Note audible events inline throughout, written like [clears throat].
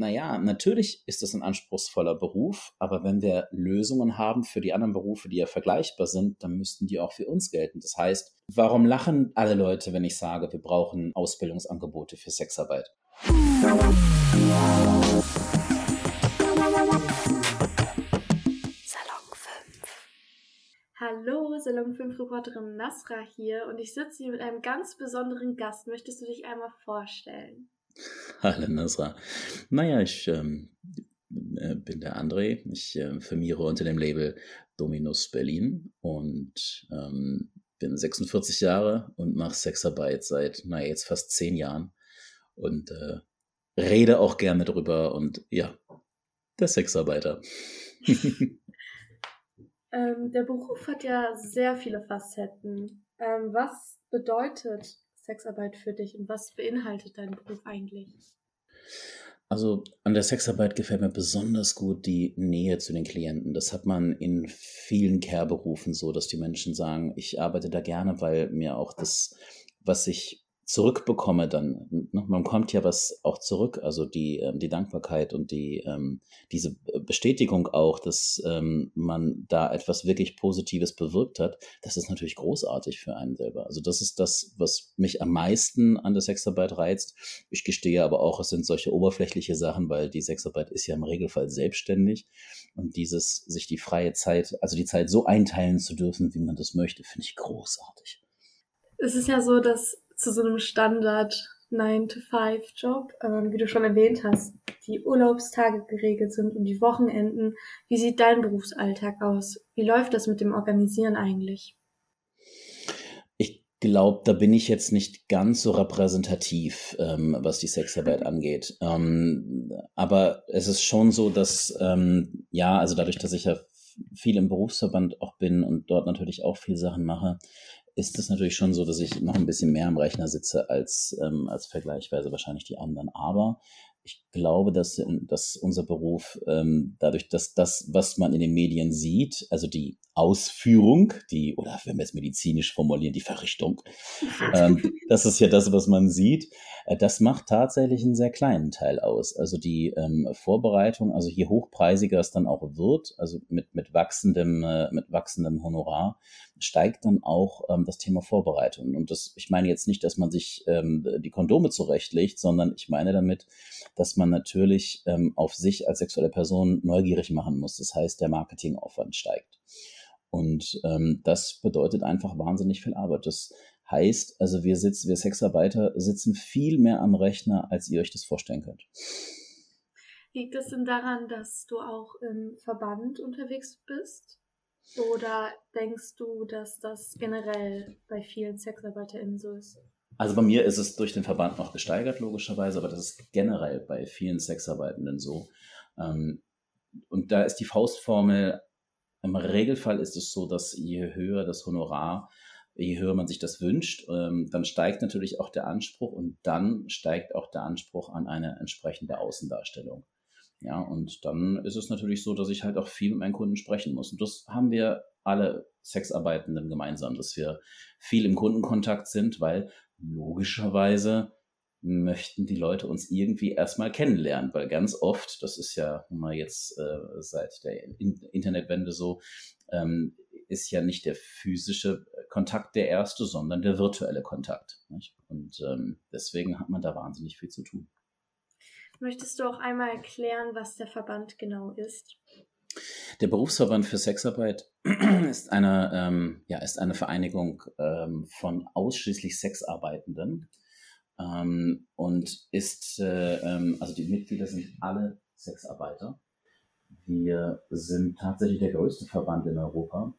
naja, natürlich ist es ein anspruchsvoller Beruf, aber wenn wir Lösungen haben für die anderen Berufe, die ja vergleichbar sind, dann müssten die auch für uns gelten. Das heißt, warum lachen alle Leute, wenn ich sage, wir brauchen Ausbildungsangebote für Sexarbeit? Hallo, Salon 5 Reporterin Nasra hier und ich sitze hier mit einem ganz besonderen Gast. Möchtest du dich einmal vorstellen? [laughs] Hallo Nasra. Naja, ich ähm, äh, bin der André. Ich äh, firmiere unter dem Label Dominus Berlin und ähm, bin 46 Jahre und mache Sexarbeit seit, naja, jetzt fast zehn Jahren und äh, rede auch gerne drüber und ja, der Sexarbeiter. [laughs] Ähm, der Beruf hat ja sehr viele Facetten. Ähm, was bedeutet Sexarbeit für dich und was beinhaltet dein Beruf eigentlich? Also an der Sexarbeit gefällt mir besonders gut die Nähe zu den Klienten. Das hat man in vielen Care-Berufen so, dass die Menschen sagen, ich arbeite da gerne, weil mir auch das, was ich zurückbekomme, dann, man kommt ja was auch zurück, also die, ähm, die Dankbarkeit und die, ähm, diese Bestätigung auch, dass ähm, man da etwas wirklich Positives bewirkt hat, das ist natürlich großartig für einen selber. Also das ist das, was mich am meisten an der Sexarbeit reizt. Ich gestehe aber auch, es sind solche oberflächliche Sachen, weil die Sexarbeit ist ja im Regelfall selbstständig und dieses, sich die freie Zeit, also die Zeit so einteilen zu dürfen, wie man das möchte, finde ich großartig. Es ist ja so, dass zu so einem Standard 9-to-5-Job, ähm, wie du schon erwähnt hast, die Urlaubstage geregelt sind und die Wochenenden. Wie sieht dein Berufsalltag aus? Wie läuft das mit dem Organisieren eigentlich? Ich glaube, da bin ich jetzt nicht ganz so repräsentativ, ähm, was die Sexarbeit angeht. Ähm, aber es ist schon so, dass, ähm, ja, also dadurch, dass ich ja viel im Berufsverband auch bin und dort natürlich auch viel Sachen mache, ist es natürlich schon so, dass ich noch ein bisschen mehr am Rechner sitze als, ähm, als vergleichsweise wahrscheinlich die anderen. Aber ich glaube, dass, dass unser Beruf ähm, dadurch, dass das, was man in den Medien sieht, also die Ausführung, die, oder wenn wir es medizinisch formulieren, die Verrichtung, [laughs] ähm, das ist ja das, was man sieht, äh, das macht tatsächlich einen sehr kleinen Teil aus. Also die ähm, Vorbereitung, also je hochpreisiger es dann auch wird, also mit, mit wachsendem, äh, mit wachsendem Honorar, steigt dann auch ähm, das Thema Vorbereitung. Und das, ich meine jetzt nicht, dass man sich ähm, die Kondome zurechtlegt, sondern ich meine damit, dass man natürlich ähm, auf sich als sexuelle Person neugierig machen muss. Das heißt, der Marketingaufwand steigt. Und ähm, das bedeutet einfach wahnsinnig viel Arbeit. Das heißt, also wir sitzen, wir Sexarbeiter sitzen viel mehr am Rechner, als ihr euch das vorstellen könnt. Liegt es denn daran, dass du auch im Verband unterwegs bist? Oder denkst du, dass das generell bei vielen SexarbeiterInnen so ist? Also bei mir ist es durch den Verband noch gesteigert, logischerweise, aber das ist generell bei vielen Sexarbeitenden so. Ähm, und da ist die Faustformel, im Regelfall ist es so, dass je höher das Honorar, je höher man sich das wünscht, ähm, dann steigt natürlich auch der Anspruch und dann steigt auch der Anspruch an eine entsprechende Außendarstellung. Ja, und dann ist es natürlich so, dass ich halt auch viel mit meinen Kunden sprechen muss. Und das haben wir alle Sexarbeitenden gemeinsam, dass wir viel im Kundenkontakt sind, weil logischerweise möchten die Leute uns irgendwie erstmal kennenlernen, weil ganz oft, das ist ja mal jetzt äh, seit der In Internetwende so, ähm, ist ja nicht der physische Kontakt der erste, sondern der virtuelle Kontakt. Nicht? Und ähm, deswegen hat man da wahnsinnig viel zu tun. Möchtest du auch einmal erklären, was der Verband genau ist? Der Berufsverband für Sexarbeit [clears throat] ist eine, ähm, ja, ist eine Vereinigung ähm, von ausschließlich Sexarbeitenden ähm, und ist, äh, ähm, also die Mitglieder sind alle Sexarbeiter. Wir sind tatsächlich der größte Verband in Europa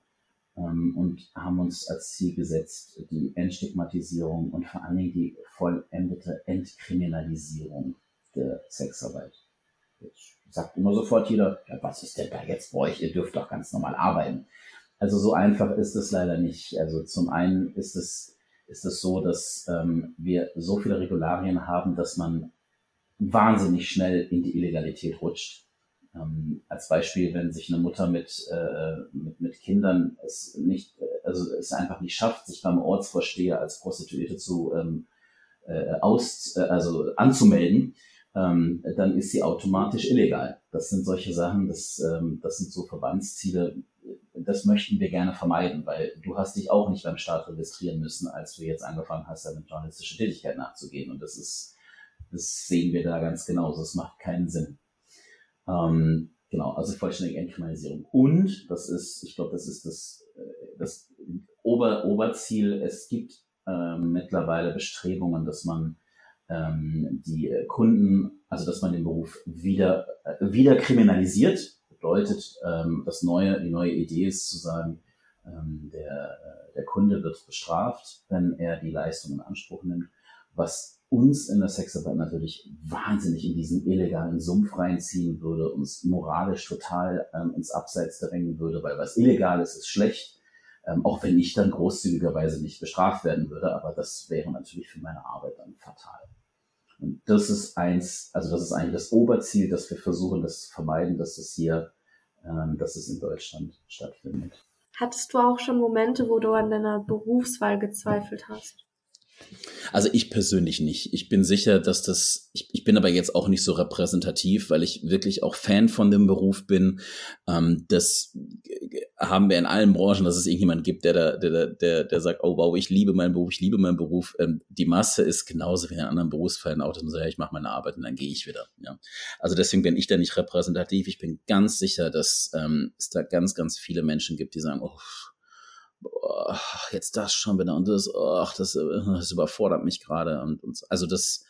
ähm, und haben uns als Ziel gesetzt, die Entstigmatisierung und vor allen Dingen die vollendete Entkriminalisierung der Sexarbeit. Jetzt sagt immer sofort jeder, ja, was ist denn da jetzt bei euch? Ihr dürft doch ganz normal arbeiten. Also so einfach ist es leider nicht. Also zum einen ist es, ist es so, dass ähm, wir so viele Regularien haben, dass man wahnsinnig schnell in die Illegalität rutscht. Ähm, als Beispiel, wenn sich eine Mutter mit, äh, mit, mit Kindern es nicht, also es einfach nicht schafft, sich beim Ortsvorsteher als Prostituierte zu ähm, äh, aus, äh, also anzumelden, ähm, dann ist sie automatisch illegal. Das sind solche Sachen, das, ähm, das sind so Verbandsziele, das möchten wir gerne vermeiden, weil du hast dich auch nicht beim Staat registrieren müssen, als du jetzt angefangen hast, deine journalistische Tätigkeit nachzugehen. Und das ist, das sehen wir da ganz genauso. Das macht keinen Sinn. Ähm, genau, also vollständige Entkriminalisierung. Und das ist, ich glaube, das ist das, äh, das Ober, Oberziel. Es gibt ähm, mittlerweile Bestrebungen, dass man ähm, die Kunden, also dass man den Beruf wieder, äh, wieder kriminalisiert. Bedeutet, ähm, das neue, die neue Idee ist zu sagen, ähm, der, äh, der Kunde wird bestraft, wenn er die Leistung in Anspruch nimmt, was uns in der Sexarbeit natürlich wahnsinnig in diesen illegalen Sumpf reinziehen würde, uns moralisch total ähm, ins Abseits drängen würde, weil was illegal ist, ist schlecht, ähm, auch wenn ich dann großzügigerweise nicht bestraft werden würde, aber das wäre natürlich für meine Arbeit dann fatal. Und das ist eins, also das ist eigentlich das Oberziel, dass wir versuchen, das zu vermeiden, dass es hier, ähm, dass es in Deutschland stattfindet. Hattest du auch schon Momente, wo du an deiner Berufswahl gezweifelt hast? Also ich persönlich nicht. Ich bin sicher, dass das, ich, ich bin aber jetzt auch nicht so repräsentativ, weil ich wirklich auch Fan von dem Beruf bin. Ähm, das haben wir in allen Branchen, dass es irgendjemand gibt, der, da, der, der, der sagt, oh wow, ich liebe meinen Beruf, ich liebe meinen Beruf. Ähm, die Masse ist genauso wie in anderen Berufsfällen auch, dass man sagt, ja, ich mache meine Arbeit und dann gehe ich wieder. Ja. Also deswegen bin ich da nicht repräsentativ. Ich bin ganz sicher, dass ähm, es da ganz, ganz viele Menschen gibt, die sagen, oh, boah, jetzt das schon wieder und das, ach, das, das überfordert mich gerade. Und, und also das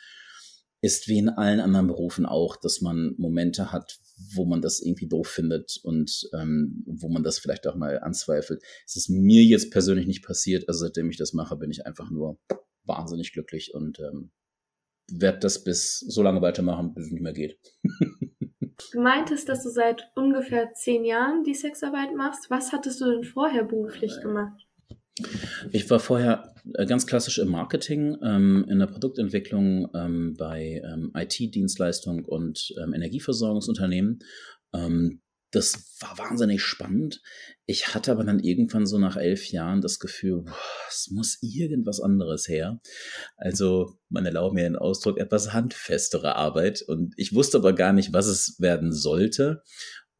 ist wie in allen anderen Berufen auch, dass man Momente hat, wo man das irgendwie doof findet und ähm, wo man das vielleicht auch mal anzweifelt. Es ist mir jetzt persönlich nicht passiert. Also seitdem ich das mache, bin ich einfach nur wahnsinnig glücklich und ähm, werde das bis so lange weitermachen, bis es nicht mehr geht. [laughs] Du meintest, dass du seit ungefähr zehn Jahren die Sexarbeit machst. Was hattest du denn vorher beruflich gemacht? Ich war vorher äh, ganz klassisch im Marketing, ähm, in der Produktentwicklung ähm, bei ähm, IT-Dienstleistung und ähm, Energieversorgungsunternehmen. Ähm, das war wahnsinnig spannend. Ich hatte aber dann irgendwann so nach elf Jahren das Gefühl, boah, es muss irgendwas anderes her. Also, man erlaubt mir den Ausdruck, etwas handfestere Arbeit. Und ich wusste aber gar nicht, was es werden sollte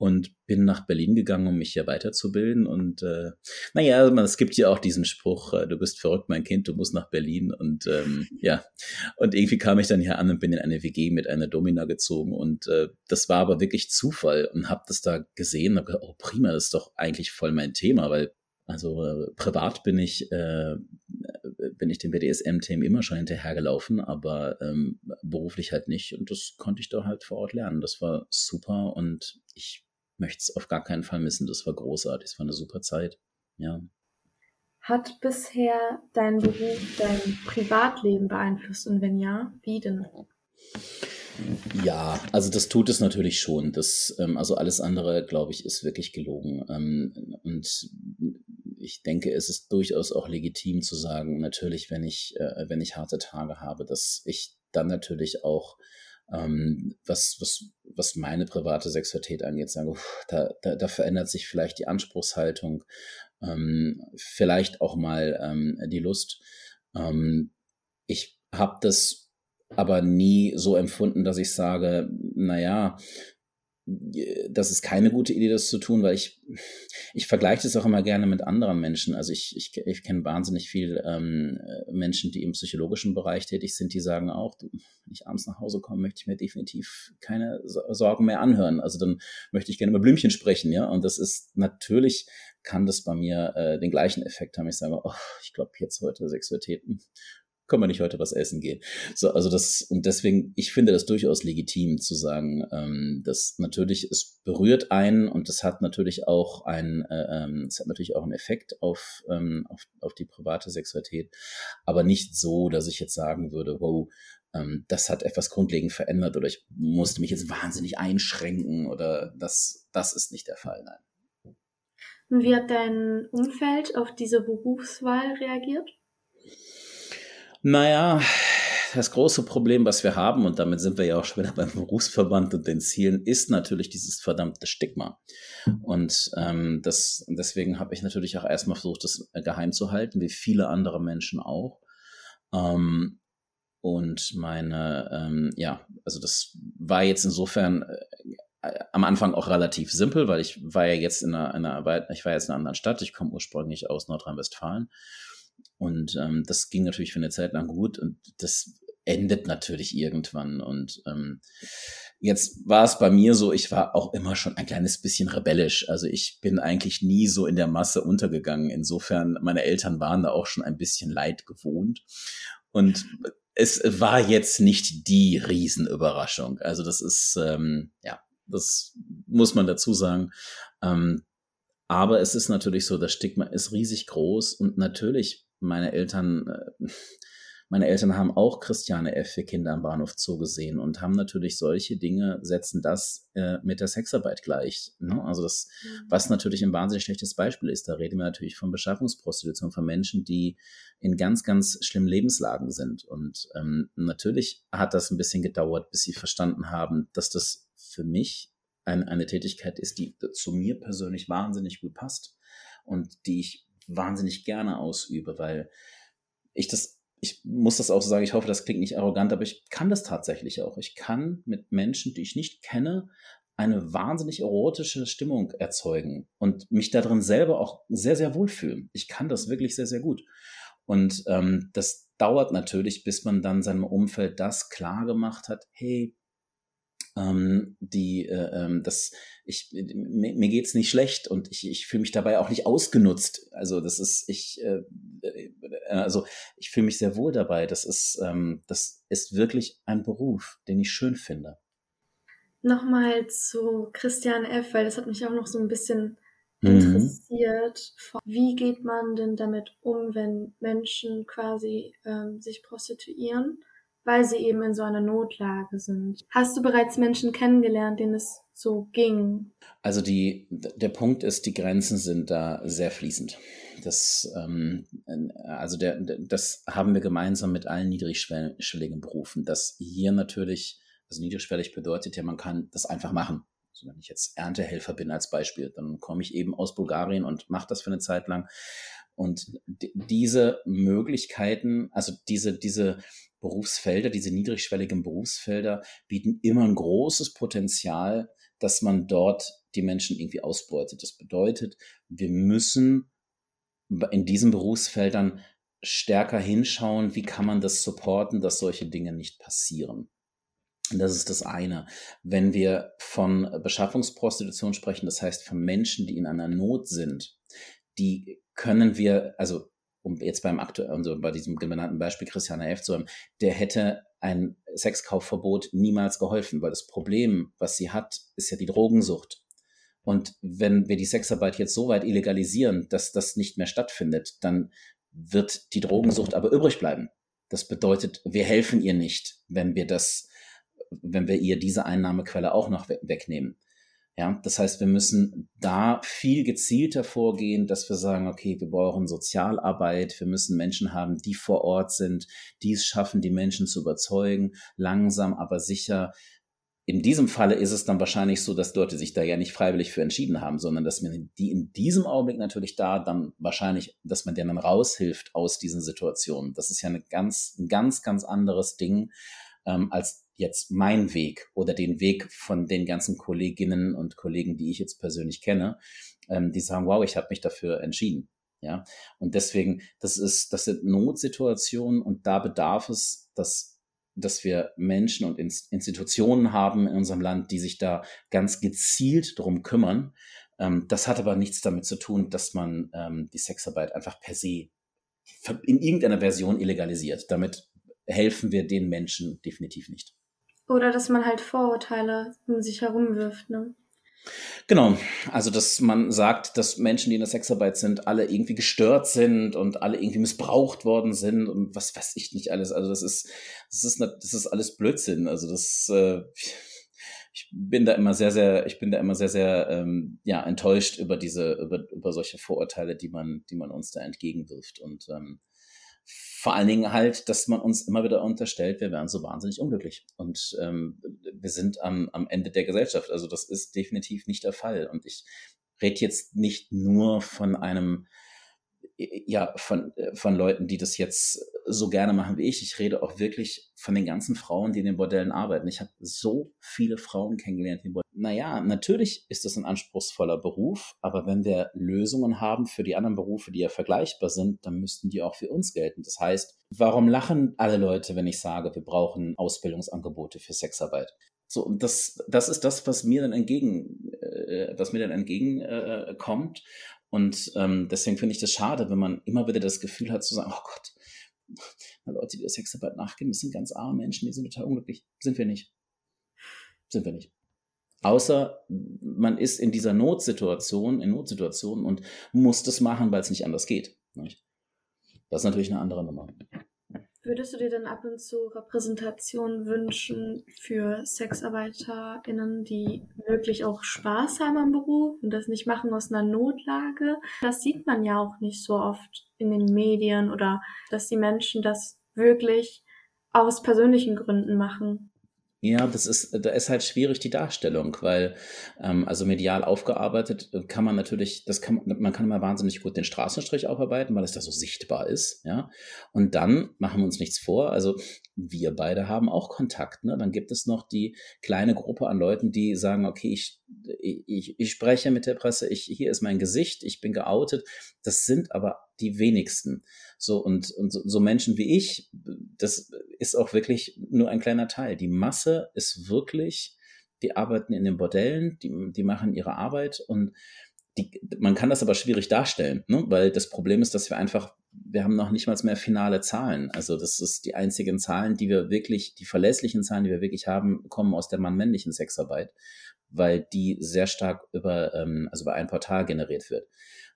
und bin nach Berlin gegangen, um mich hier weiterzubilden. Und äh, naja, es gibt ja auch diesen Spruch, äh, du bist verrückt, mein Kind, du musst nach Berlin. Und ähm, [laughs] ja, und irgendwie kam ich dann hier an und bin in eine WG mit einer Domina gezogen. Und äh, das war aber wirklich Zufall und habe das da gesehen und habe gedacht, oh prima, das ist doch eigentlich voll mein Thema, weil also äh, privat bin ich, äh, bin ich dem BDSM-Themen immer schon hinterhergelaufen, aber ähm, beruflich halt nicht. Und das konnte ich da halt vor Ort lernen. Das war super und ich möchte es auf gar keinen Fall missen. Das war großartig, es war eine super Zeit. Ja. Hat bisher dein Beruf dein Privatleben beeinflusst und wenn ja, wie denn? Ja, also das tut es natürlich schon. Das, ähm, also alles andere, glaube ich, ist wirklich gelogen. Ähm, und ich denke, es ist durchaus auch legitim zu sagen, natürlich, wenn ich, äh, wenn ich harte Tage habe, dass ich dann natürlich auch ähm, was, was, was meine private Sexualität angeht, sagen, da, da, da verändert sich vielleicht die Anspruchshaltung, ähm, vielleicht auch mal ähm, die Lust. Ähm, ich habe das aber nie so empfunden, dass ich sage, naja, das ist keine gute Idee, das zu tun, weil ich, ich vergleiche das auch immer gerne mit anderen Menschen. Also ich, ich, ich kenne wahnsinnig viel ähm, Menschen, die im psychologischen Bereich tätig sind, die sagen auch, wenn ich abends nach Hause komme, möchte ich mir definitiv keine Sorgen mehr anhören. Also dann möchte ich gerne über Blümchen sprechen, ja. Und das ist natürlich kann das bei mir äh, den gleichen Effekt haben. Ich sage, oh, ich glaube jetzt heute Sexualitäten können wir nicht heute was essen gehen? So, also das, und deswegen, ich finde das durchaus legitim zu sagen, ähm, dass natürlich, es berührt einen und das hat natürlich auch ein, äh, ähm, es hat natürlich auch einen Effekt auf, ähm, auf, auf die private Sexualität, aber nicht so, dass ich jetzt sagen würde, wow, ähm, das hat etwas grundlegend verändert oder ich musste mich jetzt wahnsinnig einschränken oder das, das ist nicht der Fall, nein. Und wie hat dein Umfeld auf diese Berufswahl reagiert? Naja, das große Problem, was wir haben, und damit sind wir ja auch schon wieder [laughs] beim Berufsverband und den Zielen, ist natürlich dieses verdammte Stigma. Und ähm, das, deswegen habe ich natürlich auch erstmal versucht, das geheim zu halten, wie viele andere Menschen auch. Ähm, und meine, ähm, ja, also das war jetzt insofern äh, am Anfang auch relativ simpel, weil ich war ja jetzt in einer, einer ich war jetzt in einer anderen Stadt, ich komme ursprünglich aus Nordrhein-Westfalen und ähm, das ging natürlich für eine Zeit lang gut und das endet natürlich irgendwann. Und ähm, jetzt war es bei mir so, ich war auch immer schon ein kleines bisschen rebellisch. Also ich bin eigentlich nie so in der Masse untergegangen. Insofern, meine Eltern waren da auch schon ein bisschen leid gewohnt. Und es war jetzt nicht die Riesenüberraschung. Also das ist, ähm, ja, das muss man dazu sagen. Ähm, aber es ist natürlich so, das Stigma ist riesig groß und natürlich meine Eltern, äh, [laughs] meine Eltern haben auch Christiane F. für Kinder am Bahnhof Zoo gesehen und haben natürlich solche Dinge, setzen das äh, mit der Sexarbeit gleich. Ne? Also das, mhm. was natürlich ein wahnsinnig schlechtes Beispiel ist. Da reden wir natürlich von Beschaffungsprostitution, von Menschen, die in ganz, ganz schlimmen Lebenslagen sind. Und ähm, natürlich hat das ein bisschen gedauert, bis sie verstanden haben, dass das für mich ein, eine Tätigkeit ist, die zu mir persönlich wahnsinnig gut passt und die ich wahnsinnig gerne ausübe, weil ich das, ich muss das auch sagen, ich hoffe, das klingt nicht arrogant, aber ich kann das tatsächlich auch. Ich kann mit Menschen, die ich nicht kenne, eine wahnsinnig erotische Stimmung erzeugen und mich darin selber auch sehr, sehr wohlfühlen. Ich kann das wirklich sehr, sehr gut. Und ähm, das dauert natürlich, bis man dann seinem Umfeld das klar gemacht hat, hey, ähm, die, äh, ähm, das, ich, mir, mir geht's nicht schlecht und ich, ich fühle mich dabei auch nicht ausgenutzt. Also das ist, ich, äh, äh, also ich fühle mich sehr wohl dabei. Das ist, ähm, das ist wirklich ein Beruf, den ich schön finde. Nochmal zu Christian F., weil das hat mich auch noch so ein bisschen mhm. interessiert. Mhm. Wie geht man denn damit um, wenn Menschen quasi ähm, sich prostituieren? Weil sie eben in so einer Notlage sind. Hast du bereits Menschen kennengelernt, denen es so ging? Also die, der Punkt ist, die Grenzen sind da sehr fließend. Das, ähm, also der, das haben wir gemeinsam mit allen niedrigschwelligen Berufen. dass hier natürlich, also niedrigschwellig bedeutet ja, man kann das einfach machen. Also wenn ich jetzt Erntehelfer bin als Beispiel, dann komme ich eben aus Bulgarien und mache das für eine Zeit lang. Und diese Möglichkeiten, also diese, diese Berufsfelder, diese niedrigschwelligen Berufsfelder bieten immer ein großes Potenzial, dass man dort die Menschen irgendwie ausbeutet. Das bedeutet, wir müssen in diesen Berufsfeldern stärker hinschauen, wie kann man das supporten, dass solche Dinge nicht passieren. Das ist das eine. Wenn wir von Beschaffungsprostitution sprechen, das heißt von Menschen, die in einer Not sind, die können wir, also um jetzt beim aktuellen, also bei diesem genannten Beispiel Christiane F. zu haben, der hätte ein Sexkaufverbot niemals geholfen, weil das Problem, was sie hat, ist ja die Drogensucht. Und wenn wir die Sexarbeit jetzt so weit illegalisieren, dass das nicht mehr stattfindet, dann wird die Drogensucht aber übrig bleiben. Das bedeutet, wir helfen ihr nicht, wenn wir das, wenn wir ihr diese Einnahmequelle auch noch wegnehmen. Ja, das heißt, wir müssen da viel gezielter vorgehen, dass wir sagen, okay, wir brauchen Sozialarbeit, wir müssen Menschen haben, die vor Ort sind, die es schaffen, die Menschen zu überzeugen, langsam, aber sicher. In diesem Falle ist es dann wahrscheinlich so, dass Leute sich da ja nicht freiwillig für entschieden haben, sondern dass man die in diesem Augenblick natürlich da dann wahrscheinlich, dass man denen dann raushilft aus diesen Situationen. Das ist ja eine ganz, ein ganz, ganz anderes Ding, ähm, als jetzt mein Weg oder den Weg von den ganzen Kolleginnen und Kollegen, die ich jetzt persönlich kenne, ähm, die sagen, wow, ich habe mich dafür entschieden. Ja, und deswegen, das ist, das sind Notsituationen und da bedarf es, dass, dass wir Menschen und Institutionen haben in unserem Land, die sich da ganz gezielt drum kümmern. Ähm, das hat aber nichts damit zu tun, dass man ähm, die Sexarbeit einfach per se in irgendeiner Version illegalisiert. Damit helfen wir den Menschen definitiv nicht. Oder dass man halt Vorurteile um sich herumwirft, ne? Genau, also dass man sagt, dass Menschen, die in der Sexarbeit sind, alle irgendwie gestört sind und alle irgendwie missbraucht worden sind und was weiß ich nicht alles. Also das ist, das ist, das ist alles Blödsinn. Also das, äh, ich bin da immer sehr, sehr, ich bin da immer sehr, sehr ähm, ja enttäuscht über diese, über, über solche Vorurteile, die man, die man uns da entgegenwirft und ähm, vor allen Dingen halt, dass man uns immer wieder unterstellt, wir wären so wahnsinnig unglücklich. Und ähm, wir sind am, am Ende der Gesellschaft. Also das ist definitiv nicht der Fall. Und ich rede jetzt nicht nur von einem ja, von, äh, von Leuten, die das jetzt so gerne machen wie ich. Ich rede auch wirklich von den ganzen Frauen, die in den Bordellen arbeiten. Ich habe so viele Frauen kennengelernt, die. Naja, natürlich ist das ein anspruchsvoller Beruf, aber wenn wir Lösungen haben für die anderen Berufe, die ja vergleichbar sind, dann müssten die auch für uns gelten. Das heißt, warum lachen alle Leute, wenn ich sage, wir brauchen Ausbildungsangebote für Sexarbeit? So, und das, das ist das, was mir dann entgegen, äh, was mir dann entgegenkommt. Äh, und ähm, deswegen finde ich das schade, wenn man immer wieder das Gefühl hat zu sagen, oh Gott, Leute, die der Sexarbeit nachgehen, das sind ganz arme Menschen, die sind total unglücklich. Sind wir nicht. Sind wir nicht. Außer man ist in dieser Notsituation, in Notsituationen und muss das machen, weil es nicht anders geht. Das ist natürlich eine andere Nummer. Würdest du dir dann ab und zu Repräsentation wünschen für SexarbeiterInnen, die wirklich auch Spaß haben am Beruf und das nicht machen aus einer Notlage? Das sieht man ja auch nicht so oft in den Medien oder dass die Menschen das wirklich aus persönlichen Gründen machen. Ja, das ist, da ist halt schwierig die Darstellung, weil ähm, also medial aufgearbeitet äh, kann man natürlich, das kann man kann immer wahnsinnig gut den Straßenstrich aufarbeiten, weil es da so sichtbar ist, ja. Und dann machen wir uns nichts vor. Also wir beide haben auch Kontakt. Ne? Dann gibt es noch die kleine Gruppe an Leuten, die sagen, okay, ich, ich, ich spreche mit der Presse, ich, hier ist mein Gesicht, ich bin geoutet. Das sind aber die wenigsten. So, und, und so, so Menschen wie ich, das ist auch wirklich nur ein kleiner Teil. Die Masse ist wirklich, die arbeiten in den Bordellen, die, die machen ihre Arbeit und die, man kann das aber schwierig darstellen, ne? weil das Problem ist, dass wir einfach, wir haben noch nicht mal mehr finale Zahlen. Also das ist die einzigen Zahlen, die wir wirklich, die verlässlichen Zahlen, die wir wirklich haben, kommen aus der mann-männlichen Sexarbeit, weil die sehr stark über, ähm, also über ein Portal generiert wird.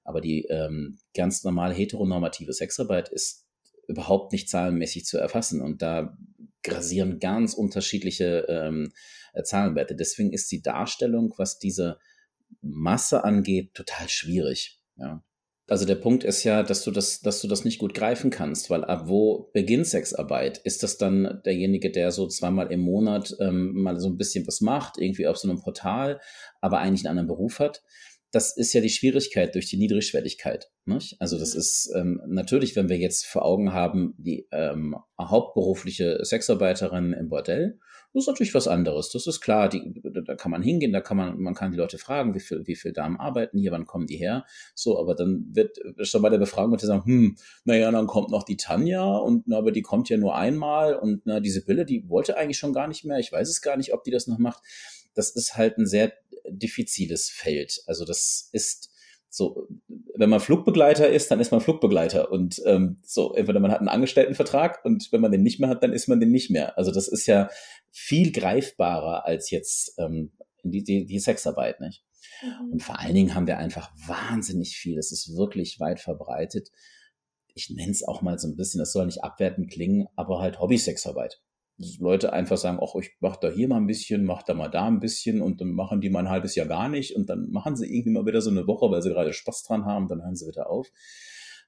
Aber die ähm, ganz normale heteronormative Sexarbeit ist überhaupt nicht zahlenmäßig zu erfassen und da grasieren ganz unterschiedliche ähm, Zahlenwerte. Deswegen ist die Darstellung, was diese Masse angeht, total schwierig. Ja. Also der Punkt ist ja, dass du das, dass du das nicht gut greifen kannst, weil ab wo beginnt Sexarbeit? Ist das dann derjenige, der so zweimal im Monat ähm, mal so ein bisschen was macht, irgendwie auf so einem Portal, aber eigentlich einen anderen Beruf hat? Das ist ja die Schwierigkeit durch die Niedrigschwelligkeit. Nicht? Also das ist ähm, natürlich, wenn wir jetzt vor Augen haben, die ähm, hauptberufliche Sexarbeiterin im Bordell, das ist natürlich was anderes. Das ist klar, die, da kann man hingehen, da kann man, man kann die Leute fragen, wie viel, wie viel Damen arbeiten hier, wann kommen die her? So, aber dann wird schon bei der Befragung wird sagen, hm, naja, dann kommt noch die Tanja und na, aber die kommt ja nur einmal und na, diese Bille, die wollte eigentlich schon gar nicht mehr. Ich weiß es gar nicht, ob die das noch macht. Das ist halt ein sehr diffiziles Feld. Also das ist so, wenn man Flugbegleiter ist, dann ist man Flugbegleiter. Und ähm, so, entweder man hat einen Angestelltenvertrag und wenn man den nicht mehr hat, dann ist man den nicht mehr. Also das ist ja viel greifbarer als jetzt ähm, die, die, die Sexarbeit, nicht? Mhm. Und vor allen Dingen haben wir einfach wahnsinnig viel. Es ist wirklich weit verbreitet. Ich nenne es auch mal so ein bisschen, das soll nicht abwertend klingen, aber halt Hobby-Sexarbeit. Leute einfach sagen, ach, ich mach da hier mal ein bisschen, mach da mal da ein bisschen und dann machen die mal ein halbes Jahr gar nicht und dann machen sie irgendwie mal wieder so eine Woche, weil sie gerade Spaß dran haben, dann hören sie wieder auf.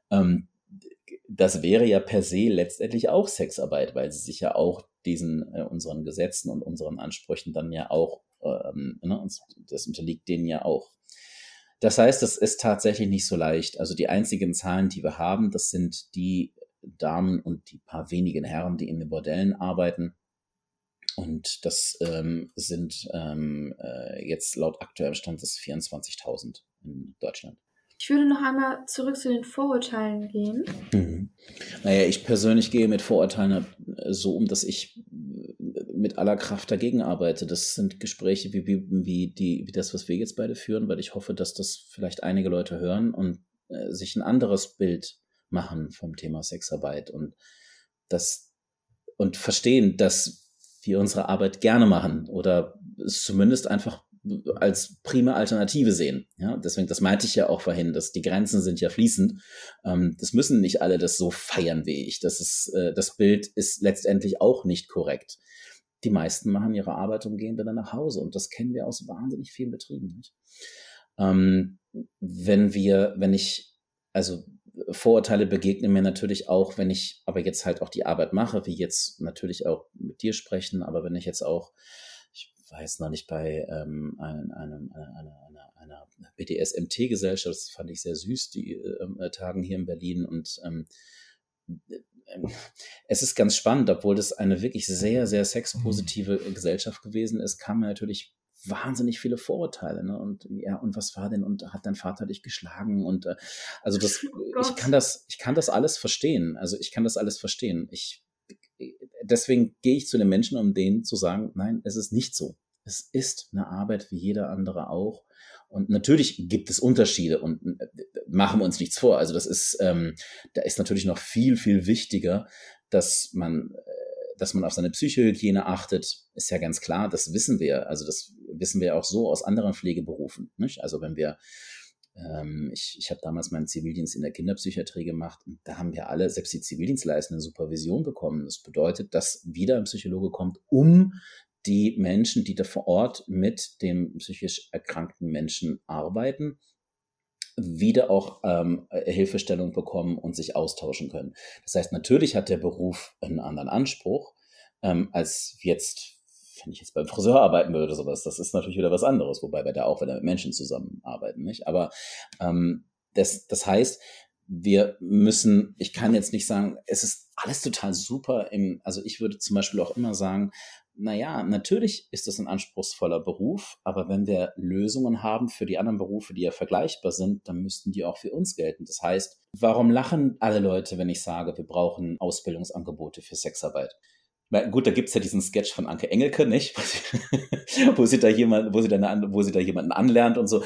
Ähm, das wäre ja per se letztendlich auch Sexarbeit, weil sie sich ja auch diesen äh, unseren Gesetzen und unseren Ansprüchen dann ja auch, ähm, ne, das unterliegt denen ja auch. Das heißt, das ist tatsächlich nicht so leicht. Also die einzigen Zahlen, die wir haben, das sind die Damen und die paar wenigen Herren, die in den Bordellen arbeiten. Und das ähm, sind ähm, äh, jetzt laut aktuellem Stand des 24.000 in Deutschland. Ich würde noch einmal zurück zu den Vorurteilen gehen. Mhm. Naja, ich persönlich gehe mit Vorurteilen so um, dass ich mit aller Kraft dagegen arbeite. Das sind Gespräche wie, wie, wie, die, wie das, was wir jetzt beide führen, weil ich hoffe, dass das vielleicht einige Leute hören und äh, sich ein anderes Bild machen vom Thema Sexarbeit und das und verstehen, dass wir unsere Arbeit gerne machen oder es zumindest einfach als prima Alternative sehen. Ja, deswegen, das meinte ich ja auch vorhin, dass die Grenzen sind ja fließend. Ähm, das müssen nicht alle das so feiern wie ich. Das ist, äh, das Bild ist letztendlich auch nicht korrekt. Die meisten machen ihre Arbeit und gehen dann nach Hause und das kennen wir aus wahnsinnig vielen Betrieben. Nicht? Ähm, wenn wir, wenn ich, also Vorurteile begegnen mir natürlich auch, wenn ich aber jetzt halt auch die Arbeit mache, wie jetzt natürlich auch mit dir sprechen, aber wenn ich jetzt auch, ich war jetzt noch nicht bei ähm, einem, einem, einer, einer, einer BDSMT-Gesellschaft, das fand ich sehr süß, die ähm, äh, Tagen hier in Berlin und ähm, ähm, es ist ganz spannend, obwohl das eine wirklich sehr, sehr sexpositive Gesellschaft gewesen ist, kam natürlich wahnsinnig viele Vorurteile. Ne? Und ja, und was war denn? Und hat dein Vater dich geschlagen? Und äh, also das, oh ich kann das, ich kann das alles verstehen. Also ich kann das alles verstehen. Ich deswegen gehe ich zu den Menschen, um denen zu sagen, nein, es ist nicht so. Es ist eine Arbeit wie jeder andere auch. Und natürlich gibt es Unterschiede und äh, machen wir uns nichts vor. Also das ist, ähm, da ist natürlich noch viel, viel wichtiger, dass man äh, dass man auf seine Psychohygiene achtet, ist ja ganz klar, das wissen wir. Also das wissen wir auch so aus anderen Pflegeberufen. Nicht? Also wenn wir, ähm, ich, ich habe damals meinen Zivildienst in der Kinderpsychiatrie gemacht und da haben wir alle, selbst die Zivildienstleistenden, Supervision bekommen. Das bedeutet, dass wieder ein Psychologe kommt, um die Menschen, die da vor Ort mit dem psychisch erkrankten Menschen arbeiten, wieder auch ähm, Hilfestellung bekommen und sich austauschen können. Das heißt, natürlich hat der Beruf einen anderen Anspruch ähm, als jetzt, wenn ich jetzt beim Friseur arbeiten würde oder sowas. Das ist natürlich wieder was anderes, wobei wir da auch wieder mit Menschen zusammenarbeiten, nicht? Aber ähm, das, das heißt, wir müssen, ich kann jetzt nicht sagen, es ist alles total super im, also ich würde zum Beispiel auch immer sagen, naja, natürlich ist es ein anspruchsvoller Beruf, aber wenn wir Lösungen haben für die anderen Berufe, die ja vergleichbar sind, dann müssten die auch für uns gelten. Das heißt, warum lachen alle Leute, wenn ich sage, wir brauchen Ausbildungsangebote für Sexarbeit? Weil, gut, da gibt's ja diesen Sketch von Anke Engelke, nicht? [laughs] wo sie da jemand, wo sie da, wo sie da jemanden anlernt und so.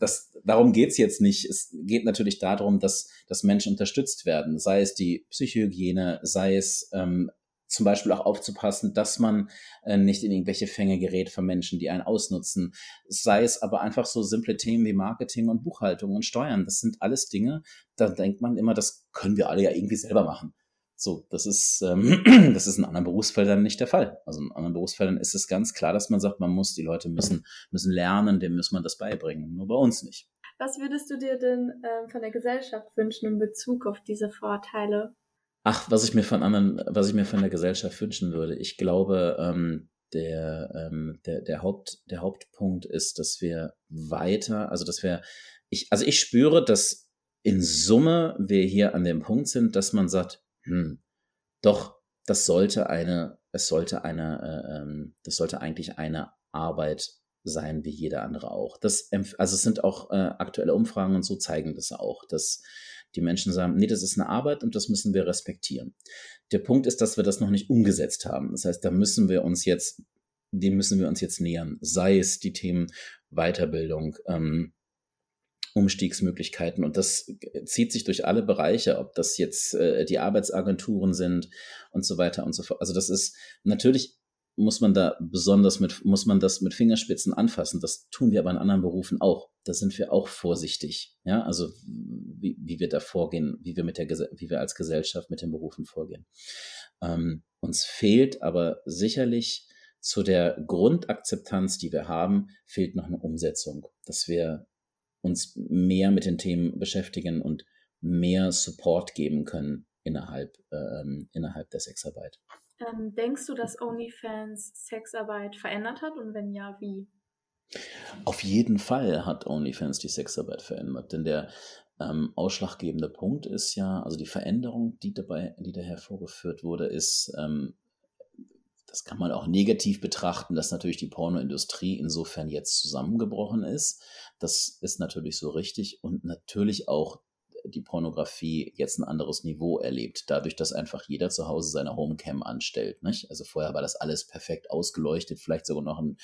Das, darum geht's jetzt nicht. Es geht natürlich darum, dass, dass Menschen unterstützt werden. Sei es die Psychohygiene, sei es ähm, zum Beispiel auch aufzupassen, dass man äh, nicht in irgendwelche Fänge gerät von Menschen, die einen ausnutzen. Sei es aber einfach so simple Themen wie Marketing und Buchhaltung und Steuern. Das sind alles Dinge, da denkt man immer, das können wir alle ja irgendwie selber machen. So, das ist, ähm, [clears throat] das ist in anderen Berufsfeldern nicht der Fall. Also in anderen Berufsfeldern ist es ganz klar, dass man sagt, man muss, die Leute müssen, müssen lernen, dem muss man das beibringen. Nur bei uns nicht. Was würdest du dir denn ähm, von der Gesellschaft wünschen in Bezug auf diese Vorteile? Ach, was ich mir von anderen, was ich mir von der Gesellschaft wünschen würde. Ich glaube, ähm, der, ähm, der, der, Haupt, der Hauptpunkt ist, dass wir weiter, also dass wir, ich, also ich spüre, dass in Summe wir hier an dem Punkt sind, dass man sagt, hm, doch, das sollte eine, es sollte eine, äh, ähm, das sollte eigentlich eine Arbeit sein wie jeder andere auch. Das, also es sind auch äh, aktuelle Umfragen und so zeigen das auch, dass die Menschen sagen, nee, das ist eine Arbeit und das müssen wir respektieren. Der Punkt ist, dass wir das noch nicht umgesetzt haben. Das heißt, da müssen wir uns jetzt, dem müssen wir uns jetzt nähern. Sei es die Themen Weiterbildung, ähm, Umstiegsmöglichkeiten und das zieht sich durch alle Bereiche, ob das jetzt äh, die Arbeitsagenturen sind und so weiter und so fort. Also das ist natürlich muss man da besonders mit, muss man das mit Fingerspitzen anfassen. Das tun wir aber in anderen Berufen auch. Da sind wir auch vorsichtig. Ja, also wie, wie wir da vorgehen, wie wir mit der, wie wir als Gesellschaft mit den Berufen vorgehen. Ähm, uns fehlt aber sicherlich zu der Grundakzeptanz, die wir haben, fehlt noch eine Umsetzung, dass wir uns mehr mit den Themen beschäftigen und mehr Support geben können innerhalb, ähm, innerhalb der Sexarbeit. Ähm, denkst du, dass OnlyFans Sexarbeit verändert hat und wenn ja, wie? Auf jeden Fall hat OnlyFans die Sexarbeit verändert, denn der ähm, ausschlaggebende Punkt ist ja, also die Veränderung, die dabei, die da hervorgeführt wurde, ist, ähm, das kann man auch negativ betrachten, dass natürlich die Pornoindustrie insofern jetzt zusammengebrochen ist. Das ist natürlich so richtig und natürlich auch die Pornografie jetzt ein anderes Niveau erlebt, dadurch, dass einfach jeder zu Hause seine Homecam anstellt. Nicht? Also vorher war das alles perfekt ausgeleuchtet, vielleicht sogar noch ein,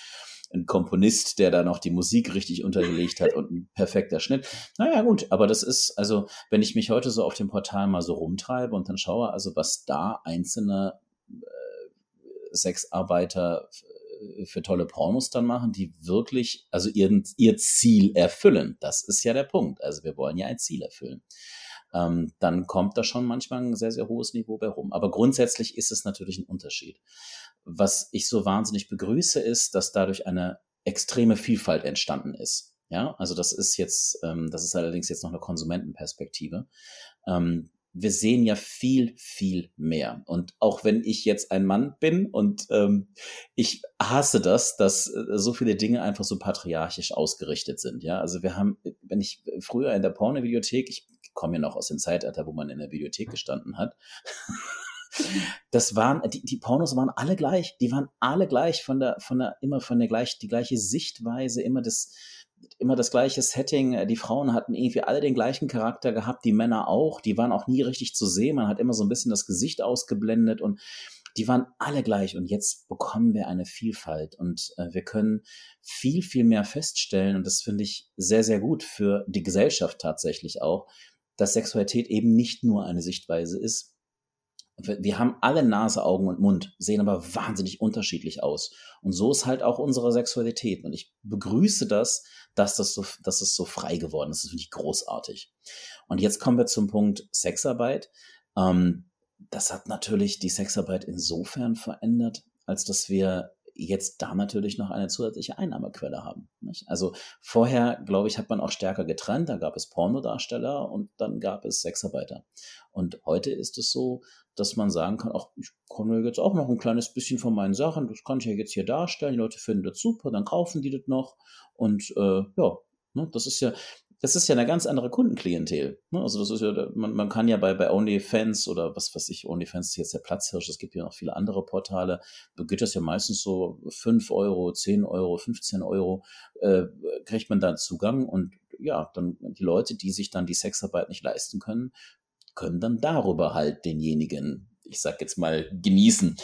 ein Komponist, der da noch die Musik richtig untergelegt hat und ein perfekter Schnitt. Naja, gut, aber das ist, also, wenn ich mich heute so auf dem Portal mal so rumtreibe und dann schaue, also was da einzelne Sexarbeiter für tolle Pornos dann machen, die wirklich, also ihr, ihr Ziel erfüllen. Das ist ja der Punkt. Also wir wollen ja ein Ziel erfüllen. Ähm, dann kommt da schon manchmal ein sehr, sehr hohes Niveau bei rum. Aber grundsätzlich ist es natürlich ein Unterschied. Was ich so wahnsinnig begrüße, ist, dass dadurch eine extreme Vielfalt entstanden ist. Ja, also das ist jetzt, ähm, das ist allerdings jetzt noch eine Konsumentenperspektive. Ähm, wir sehen ja viel, viel mehr. Und auch wenn ich jetzt ein Mann bin und ähm, ich hasse das, dass äh, so viele Dinge einfach so patriarchisch ausgerichtet sind. Ja, also wir haben, wenn ich früher in der Porno-Videothek, ich komme ja noch aus dem Zeitalter, wo man in der Videothek gestanden hat. [laughs] Das waren, die, die Pornos waren alle gleich. Die waren alle gleich von der, von der, immer von der gleich, die gleiche Sichtweise, immer das, immer das gleiche Setting. Die Frauen hatten irgendwie alle den gleichen Charakter gehabt, die Männer auch. Die waren auch nie richtig zu sehen. Man hat immer so ein bisschen das Gesicht ausgeblendet und die waren alle gleich. Und jetzt bekommen wir eine Vielfalt und äh, wir können viel, viel mehr feststellen. Und das finde ich sehr, sehr gut für die Gesellschaft tatsächlich auch, dass Sexualität eben nicht nur eine Sichtweise ist, wir haben alle Nase, Augen und Mund, sehen aber wahnsinnig unterschiedlich aus. Und so ist halt auch unsere Sexualität. Und ich begrüße das, dass das so, dass es so frei geworden ist. Das finde ich großartig. Und jetzt kommen wir zum Punkt Sexarbeit. Ähm, das hat natürlich die Sexarbeit insofern verändert, als dass wir jetzt da natürlich noch eine zusätzliche Einnahmequelle haben. Nicht? Also vorher, glaube ich, hat man auch stärker getrennt. Da gab es Pornodarsteller und dann gab es Sexarbeiter. Und heute ist es so, dass man sagen kann, ach, ich mir jetzt auch noch ein kleines bisschen von meinen Sachen, das kann ich ja jetzt hier darstellen, die Leute finden das super, dann kaufen die das noch und äh, ja, ne, das ist ja, das ist ja eine ganz andere Kundenklientel. Ne? Also das ist ja, man, man kann ja bei, bei OnlyFans oder was weiß ich, OnlyFans ist jetzt der Platzhirsch, es gibt ja noch viele andere Portale, da geht das ja meistens so 5 Euro, 10 Euro, 15 Euro, äh, kriegt man dann Zugang und ja, dann die Leute, die sich dann die Sexarbeit nicht leisten können, können dann darüber halt denjenigen, ich sag jetzt mal, genießen.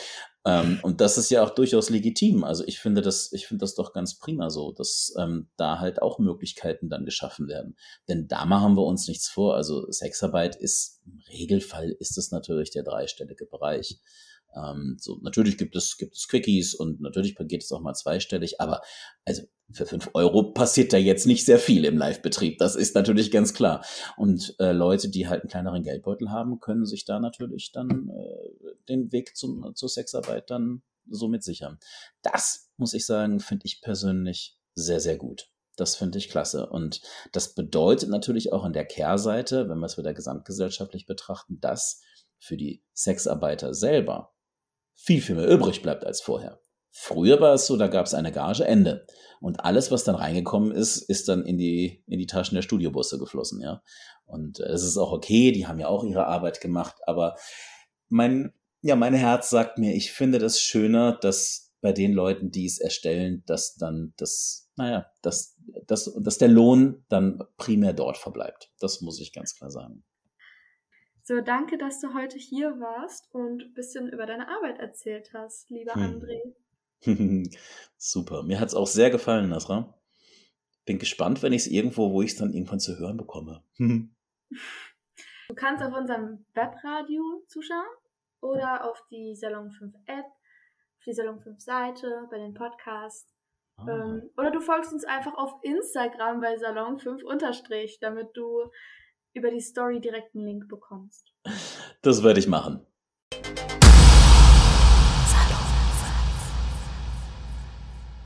Ähm, und das ist ja auch durchaus legitim. Also ich finde das, ich finde das doch ganz prima so, dass ähm, da halt auch Möglichkeiten dann geschaffen werden. Denn da machen wir uns nichts vor. Also Sexarbeit ist im Regelfall ist es natürlich der dreistellige Bereich. Ähm, so, natürlich gibt es, gibt es Quickies und natürlich geht es auch mal zweistellig, aber also für fünf Euro passiert da jetzt nicht sehr viel im Live-Betrieb. Das ist natürlich ganz klar. Und äh, Leute, die halt einen kleineren Geldbeutel haben, können sich da natürlich dann äh, den Weg zum, zur Sexarbeit dann somit sichern. Das, muss ich sagen, finde ich persönlich sehr, sehr gut. Das finde ich klasse. Und das bedeutet natürlich auch an der Kehrseite, wenn wir es wieder gesamtgesellschaftlich betrachten, dass für die Sexarbeiter selber viel, viel mehr übrig bleibt als vorher. Früher war es so, da gab es eine Gage, Ende. Und alles, was dann reingekommen ist, ist dann in die, in die Taschen der Studiobusse geflossen, ja. Und äh, es ist auch okay, die haben ja auch ihre Arbeit gemacht, aber mein, ja, mein Herz sagt mir, ich finde das schöner, dass bei den Leuten, die es erstellen, dass dann das, naja, dass, dass, dass der Lohn dann primär dort verbleibt. Das muss ich ganz klar sagen. So, danke, dass du heute hier warst und ein bisschen über deine Arbeit erzählt hast, lieber hm. André. [laughs] Super. Mir hat es auch sehr gefallen, Nasra. Bin gespannt, wenn ich es irgendwo, wo ich es dann irgendwann zu hören bekomme. [laughs] du kannst auf unserem Webradio zuschauen oder auf die Salon 5 App, auf die Salon 5 Seite, bei den Podcasts. Ah. Ähm, oder du folgst uns einfach auf Instagram bei Salon 5 Unterstrich, damit du über die Story direkt einen Link bekommst. Das werde ich machen.